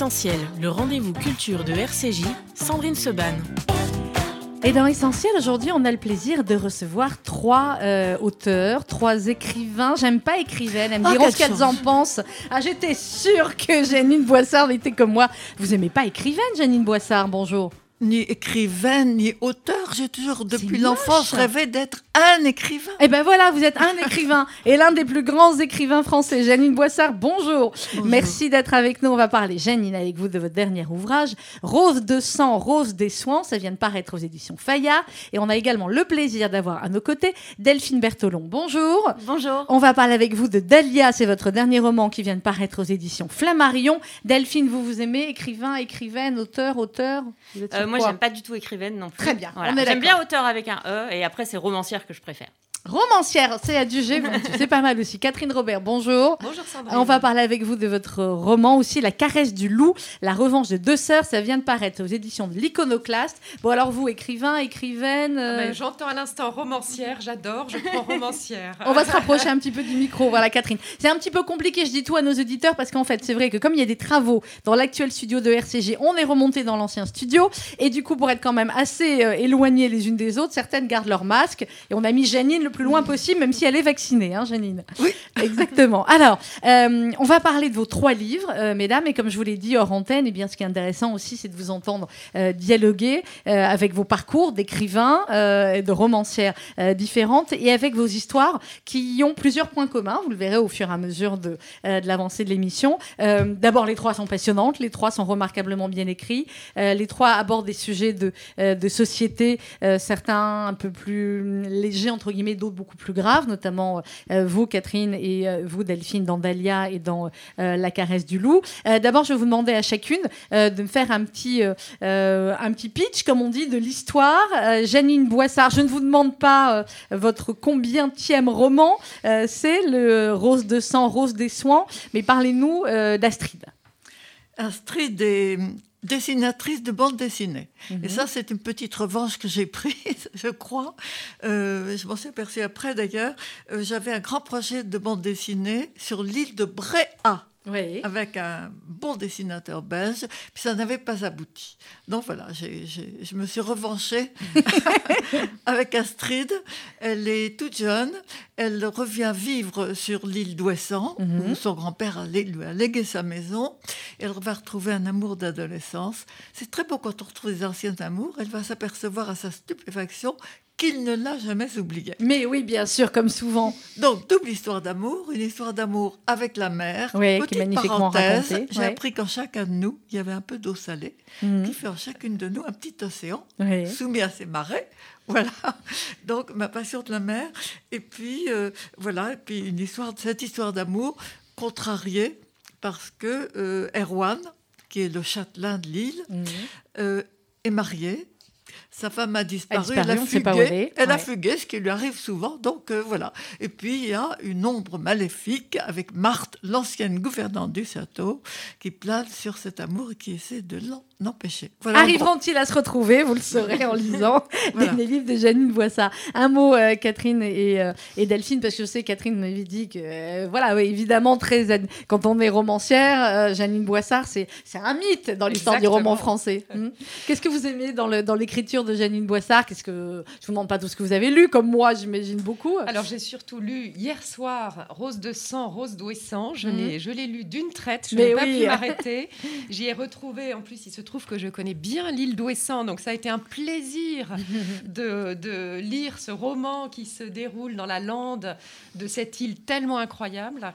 Essentiel, le rendez-vous culture de RCJ, Sandrine Seban. Et dans Essentiel, aujourd'hui, on a le plaisir de recevoir trois euh, auteurs, trois écrivains. J'aime pas écrivaine, elles me Oh, diront quelle ce qu'elles en pensent. Ah, j'étais sûre que Janine Boissard était comme moi. Vous aimez pas écrivaine, Janine Boissard? Bonjour. Ni écrivaine, ni auteur. J'ai toujours, depuis l'enfance, rêvé d'être un écrivain. Eh ben voilà, vous êtes un écrivain et l'un des plus grands écrivains français. Janine Boissard, bonjour. Merci d'être avec nous. On va parler, Janine, avec vous de votre dernier ouvrage, Rose de sang, Rose des soins. Ça vient de paraître aux éditions Fayard. Et on a également le plaisir d'avoir à nos côtés Delphine Bertolon. Bonjour. Bonjour. On va parler avec vous de Dahlia, c'est votre dernier roman qui vient de paraître aux éditions Flammarion. Delphine, vous vous aimez Écrivain, écrivaine, auteur, auteur? Vous êtes sur Euh, moi, j'aime pas du tout écrivaine non plus. Très bien, Voilà. J'aime bien auteur avec un E, et après, c'est romancière que je préfère. Romancière, c'est vous dites, c'est pas mal aussi. Catherine Robert, bonjour. Bonjour Sandrine. On va parler avec vous de votre roman aussi, La caresse du loup, la revanche de deux sœurs. Ça vient de paraître aux éditions de l'Iconoclaste. Bon, alors vous, écrivain, écrivaine. euh, Ah ben, J'entends à l'instant romancière, j'adore, je prends romancière. On va se rapprocher un petit peu du micro, voilà Catherine. C'est un petit peu compliqué, je dis tout à nos auditeurs, parce qu'en fait, c'est vrai que comme il y a des travaux dans l'actuel studio de RCG, on est remonté dans l'ancien studio, et du coup, pour être quand même assez euh, éloignées les unes des autres, certaines gardent leur masque, et on a mis Janine le plus loin possible, même si elle est vaccinée, hein, Janine. Oui. Exactement. Alors, euh, on va parler de vos trois livres, euh, mesdames, et comme je vous l'ai dit hors antenne, et bien, ce qui est intéressant aussi, c'est de vous entendre euh, dialoguer avec vos parcours d'écrivains et de romancières différentes, et avec vos histoires qui ont plusieurs points communs. Vous le verrez au fur et à mesure de, de l'avancée de l'émission. D'abord, les trois sont passionnantes, les trois sont remarquablement bien écrits. Les trois abordent des sujets de, de société, certains un peu plus légers, entre guillemets, d'autres beaucoup plus graves, notamment euh, vous, Catherine, et euh, vous, Delphine, dans Dahlia et dans euh, La caresse du loup. Euh, D'abord, je vais vous demander à chacune euh, de me faire un petit, euh, euh, un petit pitch, comme on dit, de l'histoire. Euh, Janine Boissard, je ne vous demande pas euh, votre combienième roman, euh, c'est le Rose de sang, Rose des soins, mais parlez-nous euh, d'Astrid. Astrid est dessinatrice de bande dessinée. Mhm. Et ça, c'est une petite revanche que j'ai prise, je crois. Euh, je m'en suis aperçue après, d'ailleurs. Euh, J'avais un grand projet de bande dessinée sur l'île de Bréa. Oui. avec un bon dessinateur belge, puis ça n'avait pas abouti. Donc voilà, j'ai- j'ai- je me suis revanchée avec Astrid. Elle est toute jeune, elle revient vivre sur l'île d'Ouessant, Mhm. où son grand-père lui a légué sa maison. Elle va retrouver un amour d'adolescence. C'est très beau quand on retrouve des anciens amours. Elle va s'apercevoir à sa stupéfaction qu'il ne l'a jamais oublié. Mais oui, bien sûr, comme souvent. Donc, double histoire d'amour, une histoire d'amour avec la mer. Oui, qui est Petite magnifiquement parenthèse, racontée, J'ai ouais. appris qu'en chacun de nous, il y avait un peu d'eau salée, Mhm. qui fait en chacune de nous un petit océan, Oui. soumis à ses marais. Voilà. Donc, ma passion de la mer. Et puis, euh, voilà, et puis une histoire, cette histoire d'amour contrariée parce que euh, Erwan, qui est le châtelain de l'île, Mhm. euh, est marié. Sa femme a disparu, disparu, elle a pas elle fugué, elle a fugué, ce qui lui arrive souvent, donc euh, voilà. Et puis il y a une ombre maléfique avec Marthe, l'ancienne gouvernante du château, qui plane sur cet amour et qui essaie de l'en empêcher. Voilà. Arriveront-ils à se retrouver Vous le saurez en lisant Voilà. les livres de Janine Boissard. Un mot, euh, Catherine et, euh, et Delphine, parce que je sais, Catherine m'avait dit que, euh, voilà, évidemment, très ad- quand on est romancière, euh, Janine Boissard, c'est c'est un mythe dans l'histoire du roman français. Hmm. Qu'est-ce que vous aimez dans le- dans l'écriture de Janine Boissard Qu'est-ce que Je vous demande pas tout ce que vous avez lu, comme moi, j'imagine beaucoup. Alors j'ai surtout lu hier soir Rose de sang, Rose d'Ouessant. Je Mhm. l'ai je l'ai lu d'une traite, je Mais n'ai pas oui. pu m'arrêter. J'y ai retrouvé, en plus il se trouve que je connais bien l'île d'Ouessant, donc ça a été un plaisir de, de lire ce roman qui se déroule dans la lande de cette île tellement incroyable.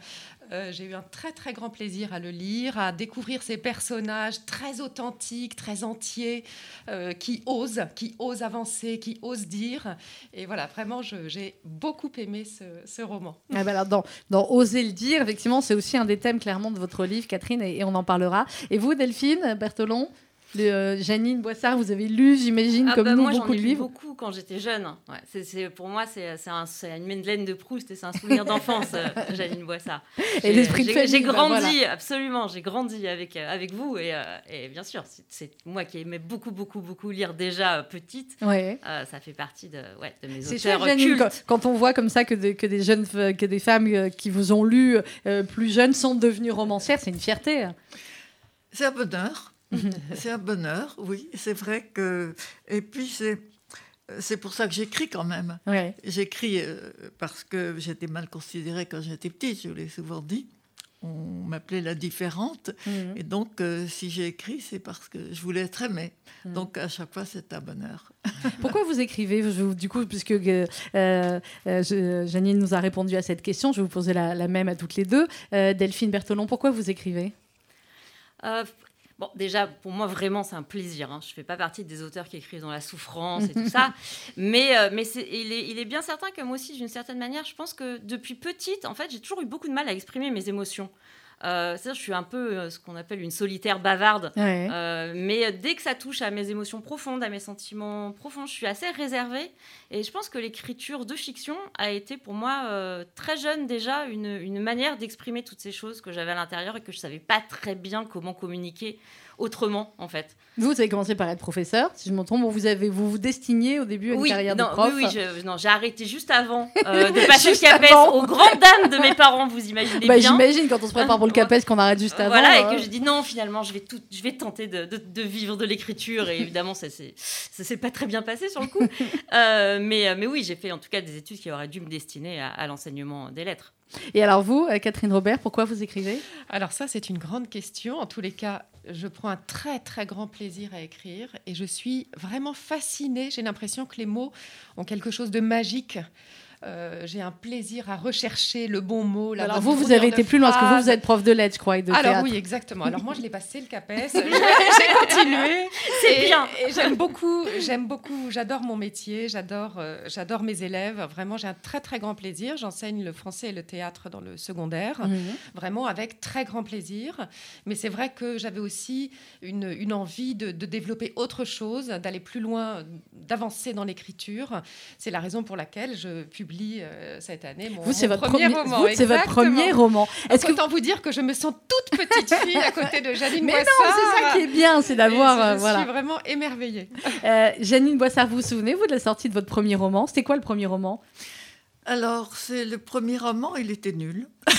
Euh, J'ai eu un très très grand plaisir à le lire, à découvrir ces personnages très authentiques, très entiers, euh, qui osent, qui osent avancer, qui osent dire. Et voilà, vraiment, j'ai beaucoup aimé ce, roman. Ah bah alors, dans, Oser le dire, effectivement, c'est aussi un des thèmes clairement de votre livre, Catherine, et, et on en parlera. Et vous, Delphine, Berthelon le, euh, Janine Boissard, vous avez lu, j'imagine, Ah comme bah, nous, moi, j'en beaucoup ai de lu livres. beaucoup quand j'étais jeune. Ouais, pour moi, c'est, un- une Madeleine de Proust et c'est un souvenir d'enfance, euh, Janine Boissard. Et l'esprit de j'ai, famille, j'ai bah, grandi, absolument, j'ai grandi avec, euh, avec vous. Et, euh, et bien sûr, c'est, moi qui aimais beaucoup, beaucoup, beaucoup lire déjà petite. Ouais. Euh, ça fait partie de, ouais, de mes C'est auteurs chouette, Janine, cultes. quand, quand on voit comme ça que, des- que des jeunes, que des femmes qui vous ont lu euh, plus jeunes sont devenues romancières, c'est une fierté. C'est un bonheur. C'est un bonheur, oui. C'est vrai que. Et puis, c'est. C'est pour ça que j'écris quand même. Ouais. J'écris euh, parce que j'étais mal considérée quand j'étais petite, je l'ai souvent dit. On m'appelait la différente. Mhm. Et donc, euh, si j'ai écrit, c'est parce que je voulais être aimée. Mhm. Donc, à chaque fois, c'est un bonheur. Pourquoi vous écrivez? Je Du coup, puisque euh, euh, je- Janine nous a répondu à cette question, je vais vous poser la, la même à toutes les deux. Euh, Delphine Berthelon, pourquoi vous écrivez? Euh, bon, déjà, pour moi, vraiment, c'est un plaisir. hein. Je ne fais pas partie des auteurs qui écrivent dans la souffrance et tout ça. Mais, euh, mais c'est- il, est, il est bien certain que moi aussi, d'une certaine manière, je pense que depuis petite, en fait, j'ai toujours eu beaucoup de mal à exprimer mes émotions. Euh, C'est-à-dire, je suis un peu euh, ce qu'on appelle une solitaire bavarde. Ouais. Euh, mais dès que ça touche à mes émotions profondes, à mes sentiments profonds, je suis assez réservée. Et je pense que l'écriture de fiction a été pour moi très jeune déjà une, une manière d'exprimer toutes ces choses que j'avais à l'intérieur et que je savais pas très bien comment communiquer autrement en fait. Vous, vous avez commencé par être professeur, si je me trompe. Vous avez, vous vous destiniez au début à une oui, carrière non, de prof. oui, oui, je- non, j'ai arrêté juste avant euh, de passer le CAPES aux grandes dames de mes parents, vous imaginez Bah, bien. J'imagine quand on se prépare pour le CAPES qu'on arrête juste avant. Voilà, hein. et que je dis non, finalement, je vais, tout, je vais tenter de, de- de vivre de l'écriture. Et évidemment, ça ça s'est pas très bien passé sur le coup. Euh, mais, mais oui, j'ai fait en tout cas des études qui auraient dû me destiner à, à l'enseignement des lettres. Et alors vous, euh, Catherine Robert, pourquoi vous écrivez? Alors ça, c'est une grande question. En tous les cas, je prends un très très grand plaisir à écrire et je suis vraiment fascinée. J'ai l'impression que les mots ont quelque chose de magique. Euh, J'ai un plaisir à rechercher le bon mot. La Alors vous, vous avez été plus loin, parce que vous, vous êtes prof de lettres, je crois, et de Alors théâtre. oui, exactement. Alors moi, je l'ai passé le CAPES. J'ai continué. C'est bien. Et j'aime beaucoup, j'aime beaucoup, j'adore mon métier, j'adore, euh, j'adore mes élèves. Vraiment, j'ai un très très grand plaisir. J'enseigne le français et le théâtre dans le secondaire, vraiment avec très grand plaisir. Mais c'est vrai que j'avais aussi une, une envie de, de développer autre chose, d'aller plus loin, d'avancer dans l'écriture. C'est la raison pour laquelle je publie euh, cette année mon, Vous, c'est votre premier, premier, roman. vous, c'est votre Exactement. premier roman. Est-ce Donc, que autant vous dire que je me sens toute petite fille à côté de Janine mais non, Boissard. c'est ça qui est bien, c'est d'avoir euh, Je voilà. suis vraiment émerveillée. Euh, Janine Boissard, vous vous souvenez vous de la sortie de votre premier roman? C'était quoi le premier roman? Alors, c'est le premier roman, il était nul.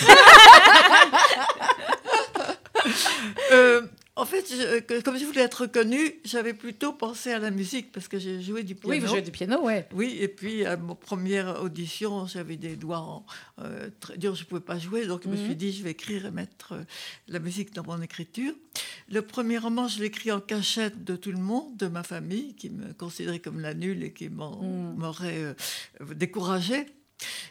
Euh, en fait, je- que- comme je voulais être reconnue, j'avais plutôt pensé à la musique parce que j'ai joué du piano. Oui, vous jouez du piano, ouais. Oui, et puis à ma première audition, j'avais des doigts en, euh, très durs, je ne pouvais pas jouer, donc je me Mhm. suis dit, je vais écrire et mettre euh, la musique dans mon écriture. Le premier roman, je l'ai écrit en cachette de tout le monde, de ma famille, qui me considérait comme la nulle et qui Mhm. m'aurait euh, découragée.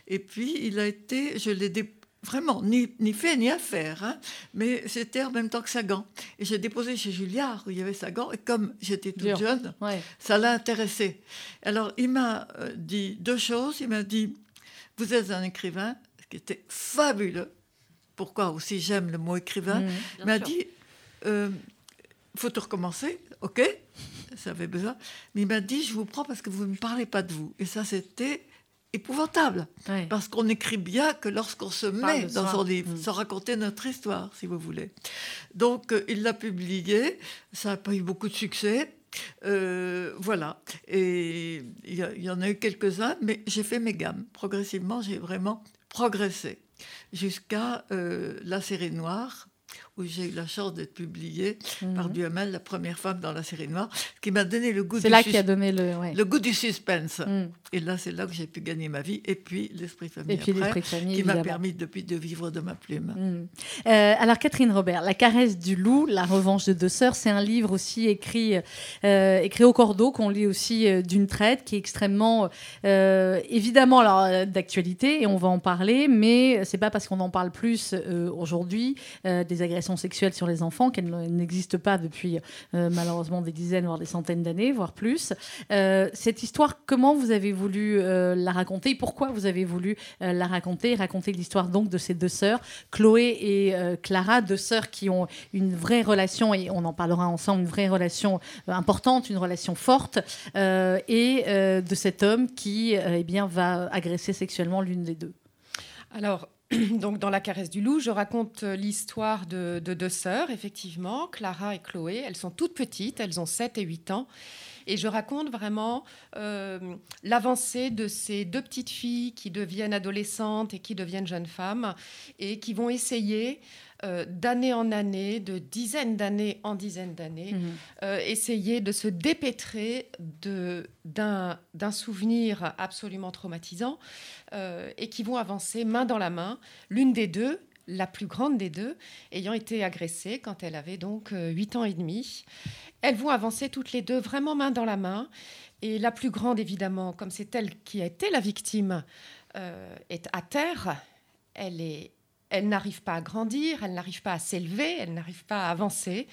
Et puis, il a été, je l'ai dé- vraiment ni, ni fait ni à faire, hein, mais c'était en même temps que Sagan. Et j'ai déposé chez Julliard, où il y avait Sagan, et comme j'étais toute Dur. jeune, ouais. ça l'a intéressé. Alors, il m'a euh, dit deux choses. Il m'a dit, vous êtes un écrivain, ce qui était fabuleux. Pourquoi aussi j'aime le mot écrivain Mhm. Il m'a dit, euh, faut tout recommencer, ok Ça avait besoin. Mais il m'a dit, je vous prends parce que vous ne parlez pas de vous. Et ça, c'était épouvantable. Ouais. Parce qu'on écrit bien que lorsqu'on se met dans soi. son livre, Mm. sans raconter notre histoire, si vous voulez. Donc, euh, il l'a publié. Ça n'a pas eu beaucoup de succès. Euh, voilà. Et il y, a- il y en a eu quelques-uns, mais j'ai fait mes gammes. Progressivement, j'ai vraiment progressé jusqu'à euh, La série noire, où j'ai eu la chance d'être publiée par Mhm. Duhamel, la première femme dans La série noire, ce qui m'a donné le goût C'est du là qui a donné le. ouais. le goût du suspense. Mhm. Et là, c'est là que j'ai pu gagner ma vie. Et puis, l'esprit famille puis après, famille, qui m'a permis depuis de vivre de ma plume. Mm. Euh, alors Catherine Robert, La caresse du loup, La revanche de deux sœurs, c'est un livre aussi écrit, euh, écrit au cordeau qu'on lit aussi euh, d'une traite, qui est extrêmement évidemment alors, d'actualité et on va en parler, mais c'est pas parce qu'on en parle plus aujourd'hui des agressions sexuelles sur les enfants qu'elles ne- n'existent pas depuis euh, malheureusement des dizaines voire des centaines d'années, voire plus. Euh, cette histoire, comment vous avez voulu euh, la raconter pourquoi vous avez voulu la raconter, raconter l'histoire donc de ces deux sœurs, Chloé et Clara, deux sœurs qui ont une vraie relation, et on en parlera ensemble, une vraie relation importante, une relation forte, et de cet homme qui eh bien, va agresser sexuellement l'une des deux. Alors, donc dans La caresse du loup, je raconte euh, l'histoire de, de deux sœurs, effectivement, Clara et Chloé. Elles sont toutes petites, elles ont 7 et 8 ans. Et je raconte vraiment euh, l'avancée de ces deux petites filles qui deviennent adolescentes et qui deviennent jeunes femmes et qui vont essayer euh, d'année en année, de dizaines d'années en dizaines d'années, Mhm. euh, essayer de se dépêtrer d'un souvenir absolument traumatisant euh, et qui vont avancer main dans la main, l'une des deux, la plus grande des deux, ayant été agressée quand elle avait donc euh, 8 ans et demi. Elles vont avancer toutes les deux vraiment main dans la main. Et la plus grande, évidemment, comme c'est elle qui a été la victime, est à terre. Elle est elle n'arrive pas à grandir, elle n'arrive pas à s'élever, elle n'arrive pas à avancer.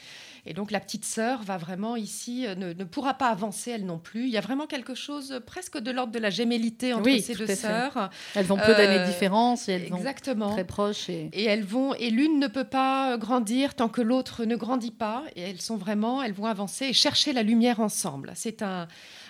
Et donc la petite sœur va vraiment ici, euh, ne, ne pourra pas avancer elle non plus. Il y a vraiment quelque chose euh, presque de l'ordre de la gémellité entre Oui, ces deux sœurs. Elles ont peu d'années de Euh, différence et elles sont Exactement. très proches. Et... Et elles vont, et l'une ne peut pas grandir tant que l'autre ne grandit pas. Et elles sont vraiment, elles vont avancer et chercher la lumière ensemble. C'est un,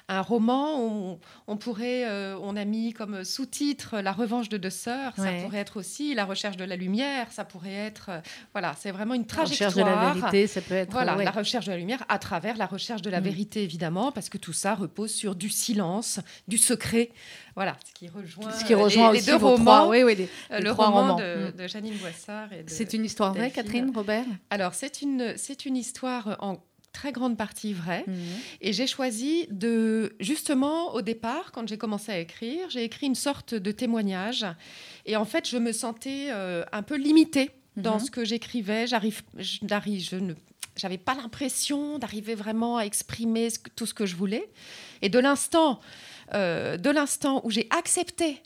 un roman. On, on pourrait, euh, on a mis comme sous-titre La revanche de deux sœurs. Ça pourrait être aussi La recherche de la lumière. Ça pourrait être, euh, voilà, c'est vraiment une La trajectoire. recherche de la vérité, ça peut être. Voilà, ouais. la recherche de la lumière à travers la recherche de la Mm. vérité, évidemment, parce que tout ça repose sur du silence, du secret. Voilà, ce qui rejoint, Ce qui rejoint les, aussi les deux romans. trois. Oui, oui, les- Euh, les le trois roman romans. de, Mm. de Janine Boissard. C'est une histoire vraie. Catherine Robert? Alors, c'est une, c'est une histoire en très grande partie vraie. Mhm. Et j'ai choisi de, justement, au départ, quand j'ai commencé à écrire, j'ai écrit une sorte de témoignage. Et en fait, je me sentais euh, un peu limitée dans Mhm. ce que j'écrivais. J'arrive, je, n'arrive- je ne, j'avais pas l'impression d'arriver vraiment à exprimer ce que- tout ce que je voulais. Et de l'instant, euh, de l'instant où j'ai accepté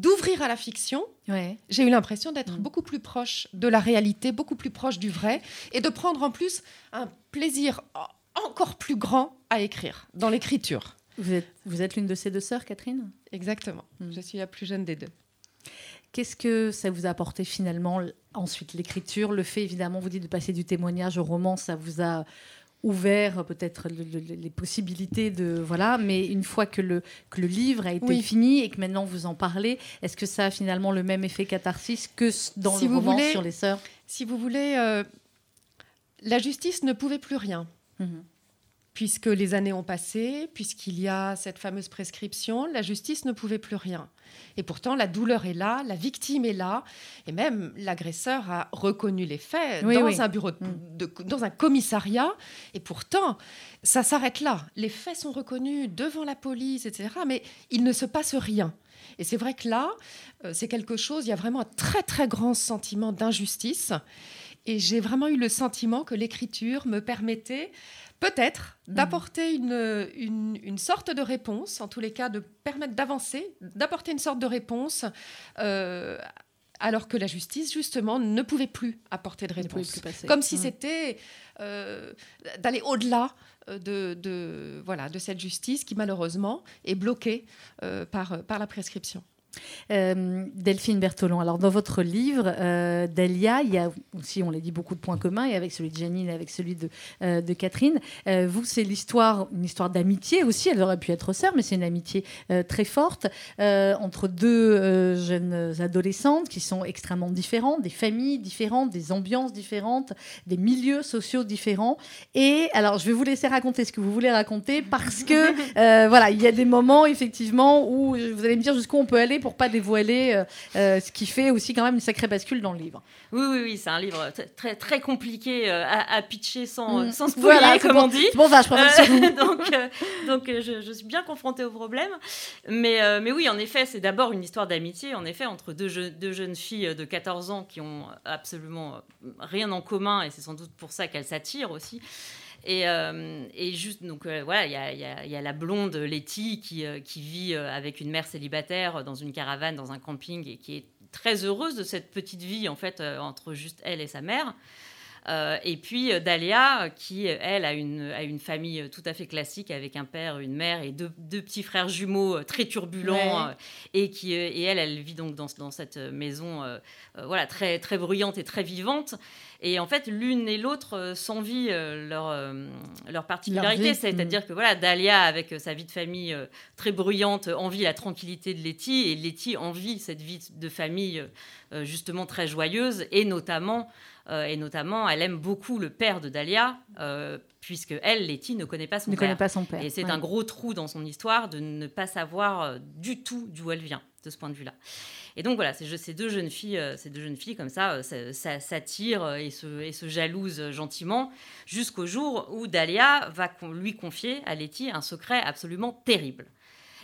d'ouvrir à la fiction, Ouais. j'ai eu l'impression d'être Mm. beaucoup plus proche de la réalité, beaucoup plus proche du vrai, et de prendre en plus un plaisir en- encore plus grand à écrire, dans l'écriture. Vous êtes, vous êtes l'une de ces deux sœurs, Catherine? Exactement. Mm. Je suis la plus jeune des deux. Qu'est-ce que ça vous a apporté finalement ensuite l'écriture, le fait évidemment, vous dites de passer du témoignage au roman, ça vous a ouvert peut-être le- le- les possibilités de voilà, mais une fois que le que le livre a été Oui. fini et que maintenant vous en parlez, est-ce que ça a finalement le même effet catharsis que dans Si le roman voulez- sur les sœurs? Si vous voulez, euh, la justice ne pouvait plus rien. Mhm. Puisque les années ont passé, puisqu'il y a cette fameuse prescription, la justice ne pouvait plus rien. Et pourtant, la douleur est là, la victime est là, et même l'agresseur a reconnu les faits Oui, dans oui. un bureau, de- Mm. de- dans un commissariat. Et pourtant, ça s'arrête là. Les faits sont reconnus devant la police, etc. Mais il ne se passe rien. Et c'est vrai que là, euh, c'est quelque chose, il y a vraiment un très très grand sentiment d'injustice. Et j'ai vraiment eu le sentiment que l'écriture me permettait peut-être Mhm. d'apporter une, une, une sorte de réponse, en tous les cas de permettre d'avancer, d'apporter une sorte de réponse, euh, alors que la justice, justement, ne pouvait plus apporter de réponse. Comme si Mhm. c'était euh, d'aller au-delà euh, de, de, voilà, de cette justice qui, malheureusement, est bloquée euh, par, par la prescription. Euh, Delphine Bertolon, alors dans votre livre, euh, Delia, il y a aussi, on l'a dit, beaucoup de points communs, et avec celui de Janine et avec celui de, euh, de Catherine. Euh, vous, c'est l'histoire, une histoire d'amitié aussi, elle aurait pu être sœur, mais c'est une amitié très forte entre deux jeunes adolescentes qui sont extrêmement différentes, des familles différentes, des ambiances différentes, des milieux sociaux différents. Et alors, je vais vous laisser raconter ce que vous voulez raconter parce que, voilà, il y a des moments, effectivement, où vous allez me dire jusqu'où on peut aller pour pas dévoiler euh, euh, ce qui fait aussi quand même une sacrée bascule dans le livre. Oui, oui, oui, c'est un livre très, très compliqué euh, à, à pitcher sans, Mm. sans spoiler, Voilà, comme bon. on dit. Pour ça, je. Euh, donc, euh, donc je, je suis bien confrontée au problème. Mais, mais oui, en effet, c'est d'abord une histoire d'amitié, en effet, entre deux, je- deux jeunes filles de 14 ans qui ont absolument rien en commun, et c'est sans doute pour ça qu'elles s'attirent aussi. Et, euh, et juste, donc euh, voilà, il y a, y y la blonde Letty qui, euh, qui vit avec une mère célibataire dans une caravane, dans un camping, et qui est très heureuse de cette petite vie, en fait, entre juste elle et sa mère. Euh, et puis Dahlia, qui, elle, a une, a une famille tout à fait classique avec un père, une mère et deux, deux petits frères jumeaux très turbulents. Ouais. et, qui, et elle, elle vit donc dans, dans cette maison euh, voilà, très, très bruyante et très vivante. Et en fait, l'une et l'autre euh, s'envient euh, leur, euh, leur particularité. Leur. C'est-à-dire que voilà, Dahlia, avec euh, sa vie de famille euh, très bruyante, envie la tranquillité de Letty. Et Letty envie cette vie de famille euh, justement très joyeuse, et notamment, et notamment, elle aime beaucoup le père de Dahlia, puisque elle, Letty, ne connaît pas son ne père. Connaît pas son père. Et c'est un gros trou dans son histoire de ne pas savoir du tout d'où elle vient, de ce point de vue-là. Et donc voilà, ces deux jeunes filles, euh, ces deux jeunes filles comme ça, euh, ça, s'attirent et se, et se jalousent gentiment jusqu'au jour où Dahlia va lui confier à Letty un secret absolument terrible.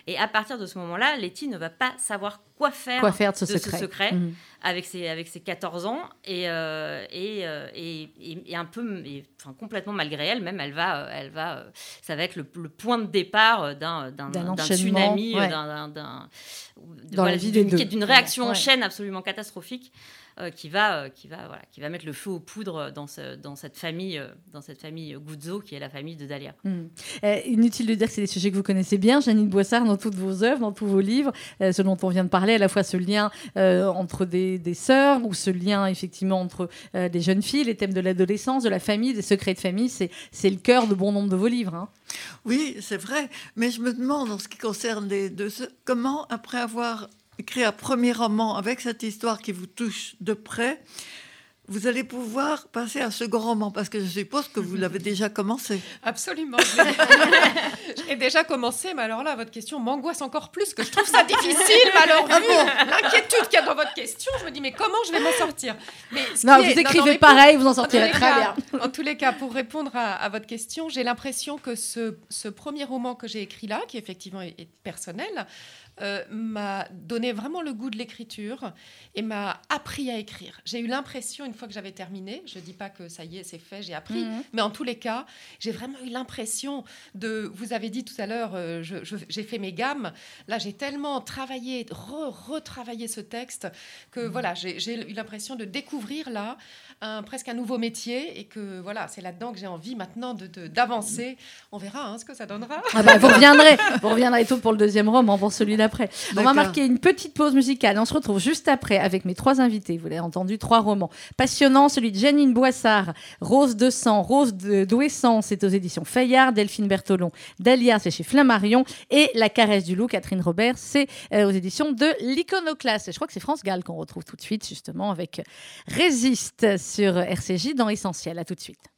Et à partir de ce moment-là, Letty ne va pas savoir quoi faire, quoi faire de ce secret, mhm. avec, ses, avec ses 14 ans. Et, et, et, un peu, enfin, complètement malgré elle, même, elle va, elle va, ça va être le, point de départ d'un tsunami, d'un dans la vie d'une réaction en chaîne absolument catastrophique euh, qui va euh, qui va voilà qui va mettre le feu aux poudres dans ce, dans cette famille euh, dans cette famille Guzzo qui est la famille de Dahlia. Hmm. inutile de dire que c'est des sujets que vous connaissez bien, Janine Boissard, dans toutes vos œuvres, dans tous vos livres, ce dont on vient de parler, à la fois ce lien entre des, sœurs ou ce lien effectivement entre des jeunes filles, les thèmes de l'adolescence, de la famille, des secrets de famille, c'est c'est le cœur de bon nombre de vos livres. Hein. Oui, c'est vrai, mais je me demande en ce qui concerne les deux, comment après avoir écrit un premier roman avec cette histoire qui vous touche de près, vous allez pouvoir passer à un second roman, parce que je suppose que vous l'avez déjà commencé. Absolument. J'ai déjà commencé, mais alors là, votre question m'angoisse encore plus, que je trouve ça difficile. alors, vu l'inquiétude qu'il y a dans votre question, je me dis, mais comment je vais m'en sortir? Mais Non, vous écrivez pareil, vous en sortirez très bien. En tous les cas, pour répondre à, votre question, j'ai l'impression que ce, ce, premier roman que j'ai écrit là, qui effectivement est personnel, euh, m'a donné vraiment le goût de l'écriture et m'a appris à écrire. J'ai eu l'impression, une fois que j'avais terminé, je ne dis pas que ça y est, c'est fait, j'ai appris, mhm. mais en tous les cas, j'ai vraiment eu l'impression de, vous avez dit tout à l'heure, euh, j'ai fait mes gammes, là j'ai tellement travaillé, retravaillé ce texte, que mhm. voilà, j'ai eu l'impression de découvrir là un, presque un nouveau métier et que voilà, c'est là-dedans que j'ai envie maintenant d'avancer. De, On verra hein, ce que ça donnera. Ah bah, vous reviendrez, vous reviendrez tôt pour le deuxième roman, pour celui-là après. On va marquer une petite pause musicale. On se retrouve juste après avec mes trois invités. Vous l'avez entendu, trois romans passionnants. Celui de Janine Boissard, Rose de sang, Rose d'Ouessant, c'est aux éditions Fayard, Delphine Bertolon, Dahlia, c'est chez Flammarion, et La caresse du loup, Catherine Robert, c'est euh, aux éditions de l'Iconoclaste. Je crois que c'est France Gall qu'on retrouve tout de suite, justement, avec Résiste sur RCJ dans Essentiel. À tout de suite.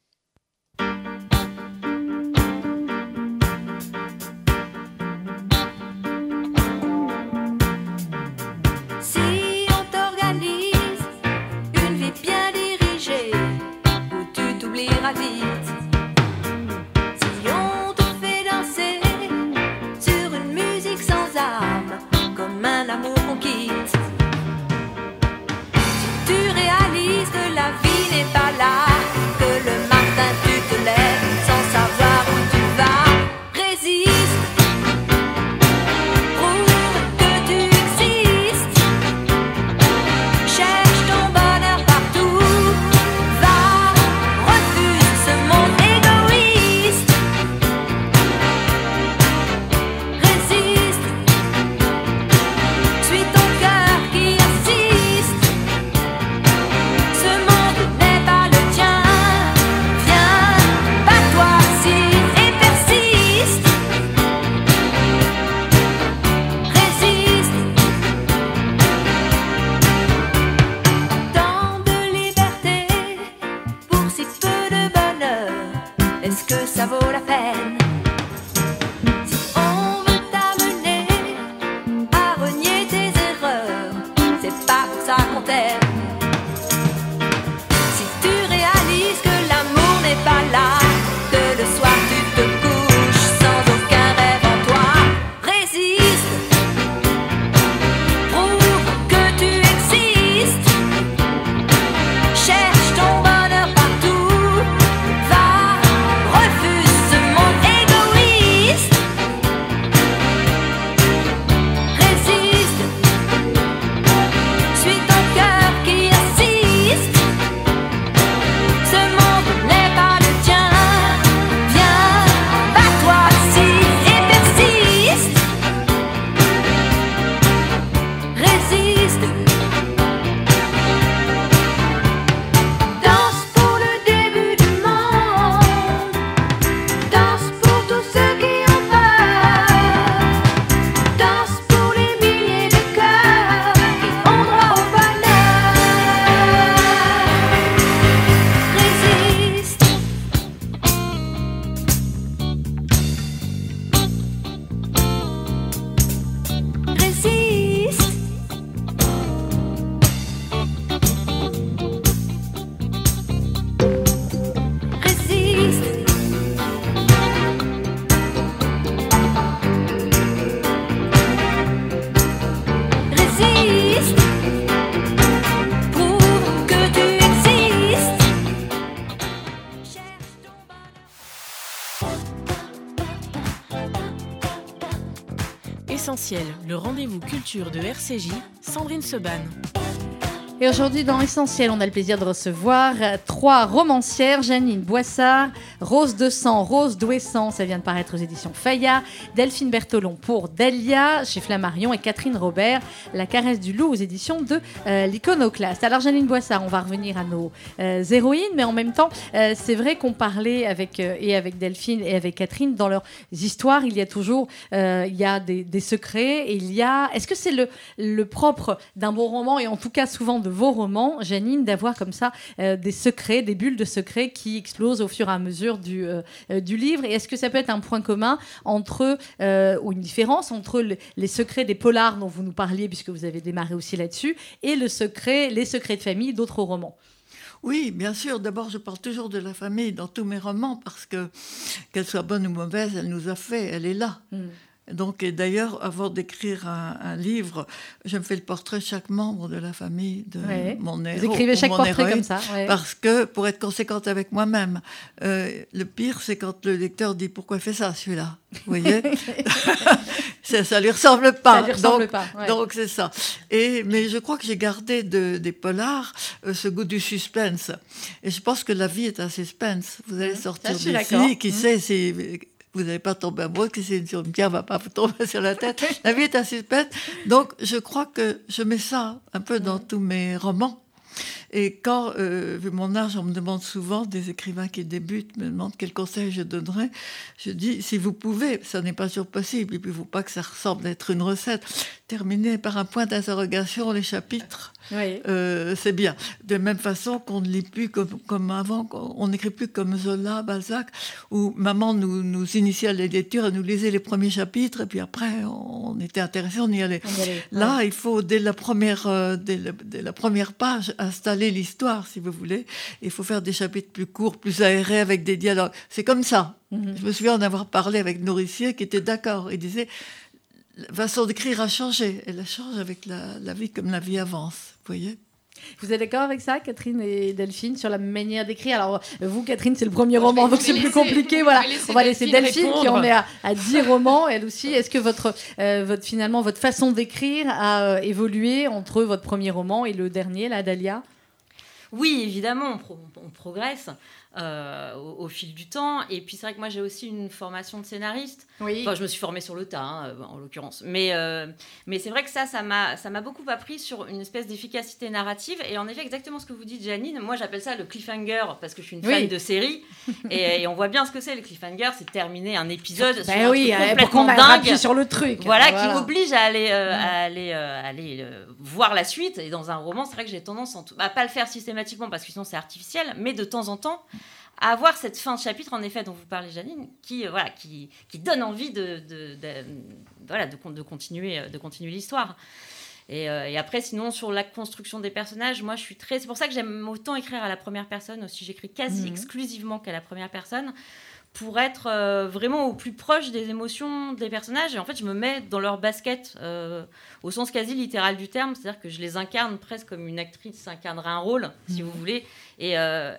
Le rendez-vous culture de RCJ, Sandrine Seban. Et aujourd'hui, dans Essentiel, on a le plaisir de recevoir euh, trois romancières Janine Boissard, Rose de Sang, Rose d'Ouessant, ça vient de paraître aux éditions Fayard, Delphine Bertolon pour Dahlia, chez Flammarion, et Catherine Robert, La caresse du loup aux éditions de euh, l'Iconoclaste. Alors, Janine Boissard, on va revenir à nos euh, héroïnes, mais en même temps, c'est vrai qu'on parlait avec, et avec Delphine et avec Catherine, dans leurs histoires, il y a toujours il y a des, des secrets, et il y a. Est-ce que c'est le, le propre d'un bon roman, et en tout cas souvent de vos romans, Janine, d'avoir comme ça euh, des secrets, des bulles de secrets qui explosent au fur et à mesure du, euh, euh, du livre. Et est-ce que ça peut être un point commun entre, euh, ou une différence entre le- les secrets des polars dont vous nous parliez, puisque vous avez démarré aussi là-dessus, et le secret, les secrets de famille d'autres romans? Oui, bien sûr. D'abord, je parle toujours de la famille dans tous mes romans parce que, qu'elle soit bonne ou mauvaise, elle nous a fait, elle est là. Mm. Donc, et d'ailleurs, avant d'écrire un, un livre, je me fais le portrait de chaque membre de la famille de Ouais. mon héros. Vous écrivez chaque portrait héroïne, comme ça. ouais. Parce que, pour être conséquente avec moi-même, euh, le pire, c'est quand le lecteur dit pourquoi il fait ça, celui-là? Vous voyez? Ça, ça lui ressemble pas. Ça lui ressemble Donc, pas. ouais. donc c'est ça. Et, mais je crois que j'ai gardé de- des polars euh, ce goût du suspense. Et je pense que la vie est un suspense. Vous allez sortir je suis d'accord. d'ici, qui sait si vous n'allez pas tomber amoureux, qui sait si une pierre va pas vous tomber sur la tête. La vie est un suspense. Donc je crois que je mets ça un peu dans tous mes romans. Et quand, euh, vu mon âge, on me demande souvent, des écrivains qui débutent me demandent quel conseil je donnerais, je dis, si vous pouvez, ça n'est pas toujours possible, et puis il ne faut pas que ça ressemble à être une recette, terminer par un point d'interrogation les chapitres, Oui. euh, c'est bien. De même façon qu'on ne lit plus comme, comme avant, on n'écrit plus comme Zola, Balzac, où maman nous, nous initiait à la lecture, elle nous lisait les premiers chapitres, et puis après, on était intéressé, on y allait. On y allait. Là, il faut, dès la première, euh, dès la, dès la première page, installer l'histoire, si vous voulez. Il faut faire des chapitres plus courts, plus aérés, avec des dialogues. C'est comme ça. Mhm. Je me souviens en avoir parlé avec Nourricier, qui était d'accord. Il disait, la façon d'écrire a changé. Elle a changé avec la, la vie, comme la vie avance. Vous voyez Vous êtes d'accord avec ça, Catherine et Delphine, sur la manière d'écrire? Alors, vous, Catherine, c'est le premier roman, donc c'est plus compliqué. Voilà. On va laisser Delphine Delphine, qui en est à, à 10 romans, elle aussi. Est-ce que votre, euh, votre, finalement, votre façon d'écrire a euh, évolué entre votre premier roman et le dernier, la Dahlia? Oui, évidemment, on, pro- on progresse euh, au, au fil du temps. Et puis c'est vrai que moi j'ai aussi une formation de scénariste. Oui. Enfin, je me suis formée sur le tas, hein, euh, en l'occurrence. Mais, euh, mais c'est vrai que ça, ça m'a, beaucoup appris sur une espèce d'efficacité narrative. Et en effet, exactement ce que vous dites, Janine. Moi, j'appelle ça le cliffhanger parce que je suis une fan de série. et, et on voit bien ce que c'est le cliffhanger, c'est terminer un épisode sur Ben un oui, truc complètement dingue. sur le truc. Voilà, qui m'oblige à aller, euh, à aller, aller voir la suite. Et dans un roman, c'est vrai que j'ai tendance en tout- à pas le faire systématiquement parce que sinon c'est artificiel, mais de temps en temps à avoir cette fin de chapitre, en effet, dont vous parlez, Janine, qui, euh, voilà, qui, qui donne envie de, de, de- voilà, de, de continuer, euh, de continuer l'histoire. Et, euh, et après, sinon, sur la construction des personnages, moi, je suis très. C'est pour ça que j'aime autant écrire à la première personne aussi. J'écris quasi Mhm. exclusivement qu'à la première personne pour être euh, vraiment au plus proche des émotions des personnages. Et en fait, je me mets dans leur basket euh, au sens quasi littéral du terme, c'est-à-dire que je les incarne presque comme une actrice incarnerait un rôle, si vous voulez. Et, euh,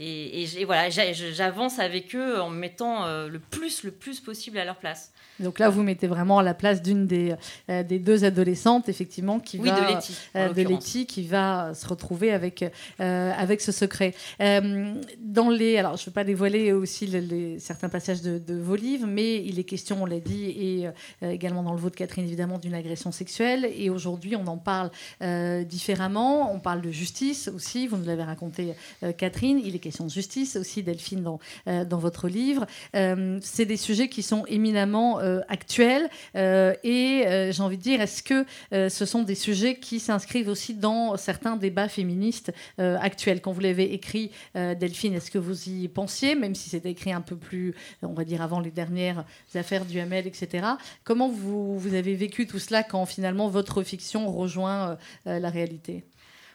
et, voilà, j'a- j'avance avec eux en me mettant euh, le plus, le plus possible à leur place. Donc là, vous mettez vraiment à la place d'une des, euh, des deux adolescentes, effectivement, qui Oui, va... de Letty. euh, de. Letty qui va se retrouver avec, euh, avec ce secret. Euh, dans les, alors, je ne veux pas dévoiler aussi les, les- certains passages de, de vos livres, mais il est question, on l'a dit, et euh, également dans le vôtre, Catherine, évidemment, d'une agression sexuelle. Et aujourd'hui, on en parle euh, différemment. On parle de justice aussi. Vous nous l'avez raconté, euh, Catherine. Il est question de justice aussi, Delphine, dans, euh, dans votre livre. Euh, C'est des sujets qui sont éminemment euh, actuels. Et j'ai envie de dire, est-ce que ce sont des sujets qui s'inscrivent aussi dans certains débats féministes actuels? Quand vous l'avez écrit, Delphine, est-ce que vous y pensiez, même si c'était écrit un peu plus, on va dire, avant les dernières affaires du Hamel, etc. Comment vous, vous avez vécu tout cela quand finalement votre fiction rejoint la réalité?